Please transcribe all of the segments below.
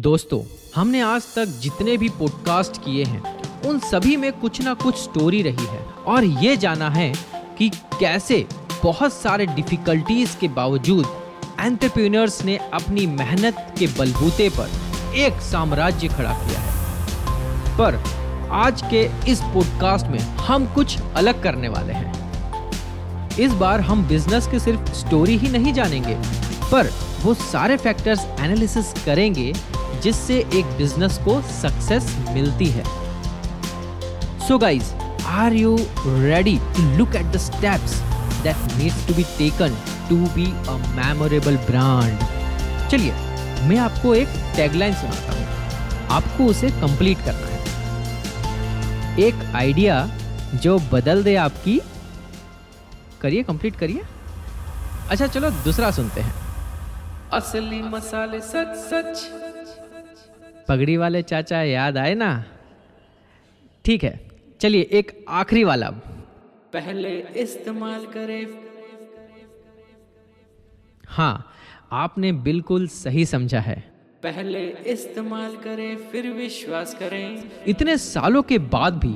दोस्तों, हमने आज तक जितने भी पॉडकास्ट किए हैं, उन सभी में कुछ ना कुछ स्टोरी रही है। और ये जाना है कि कैसे बहुत सारे डिफिकल्टीज के बावजूद एंटरप्रेन्योर्स ने अपनी मेहनत के बलबूते पर एक साम्राज्य खड़ा किया है। पर आज के इस पॉडकास्ट में हम कुछ अलग करने वाले हैं। इस बार हम बिज़नेस के सिर्फ़ स्टोरी ही नहीं जानेंगे, पर वो सारे फैक्टर्स एनालिसिस करेंगे जिससे एक बिज़नेस को सक्सेस मिलती है। So guys are you ready to look at the steps that needs to be taken to be a memorable brand चलिए, मैं आपको एक टैगलाइन सुनाता हूँ। आपको उसे कंप्लीट करना है। एक आइडिया जो बदल दे आपकी। करिए कंप्लीट करिए। अच्छा चलो, दूसरा सुनते हैं। असली मसाले सच सच पगड़ी वाले चाचा याद आए ना? ठीक है चलिए एक आखिरी वाला। पहले इस्तेमाल करें। हाँ आपने बिल्कुल सही समझा है। पहले इस्तेमाल करें फिर विश्वास करें। इतने सालों के बाद भी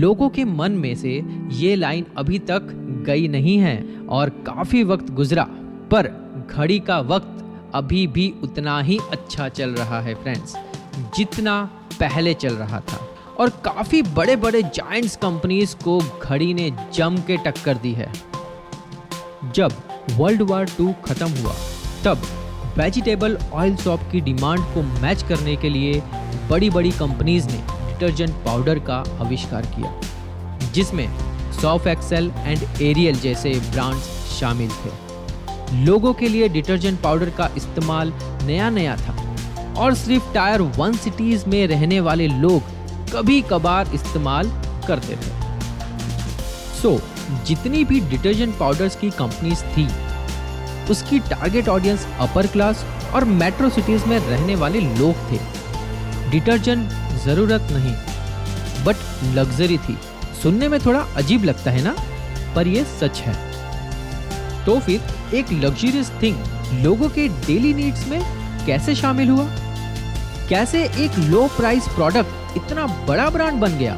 लोगों के मन में से ये लाइन अभी तक गई नहीं है और काफ़ी वक्त गुजरा पर घड़ी का वक्त अभी भी उतना ही अच्छा चल रहा है फ्रेंड्स जितना पहले चल रहा था। और काफ़ी बड़े बड़े जाइंट्स कंपनीज़ को घड़ी ने जम के टक्कर दी है। जब वर्ल्ड वार टू खत्म हुआ, तब वेजिटेबल ऑयल शॉप की डिमांड को मैच करने के लिए बड़ी बड़ी कंपनीज़ ने डिटर्जेंट पाउडर का आविष्कार किया, जिसमें सॉफ एक्सेल एंड एरियल जैसे ब्रांड्स शामिल थे। लोगों के लिए डिटर्जेंट पाउडर का इस्तेमाल नया नया था। और सिर्फ़ टायर वन सिटीज़ में रहने वाले लोग कभी कभार इस्तेमाल करते थे। सो जितनी भी डिटर्जेंट पाउडर्स की कंपनीज़ थी, उसकी टारगेट ऑडियंस अपर क्लास और मेट्रो सिटीज़ में रहने वाले लोग थे। डिटर्जेंट ज़रूरत नहीं बट लग्जरी थी। सुनने में थोड़ा अजीब लगता है ना? पर ये सच है। तो फिर एक लग्जरियस थिंग लोगों के डेली नीड्स में कैसे शामिल हुआ? कैसे एक लो प्राइस प्रोडक्ट इतना बड़ा ब्रांड बन गया?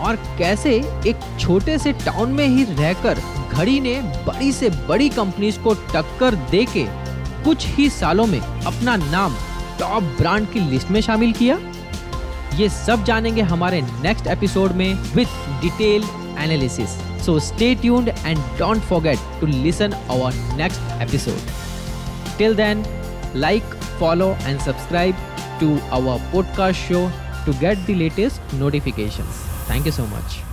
और कैसे एक छोटे से टाउन में ही रहकर घड़ी ने बड़ी से बड़ी कंपनीज़ को टक्कर देके कुछ ही सालों में अपना नाम टॉप ब्रांड की लिस्ट में शामिल किया? ये सब जानेंगे हमारे नेक्स्ट एपिसोड में with detail analysis so stay tuned and don't forget to listen our next episode till then like follow and subscribe to our podcast show to get the latest notifications. Thank you so much.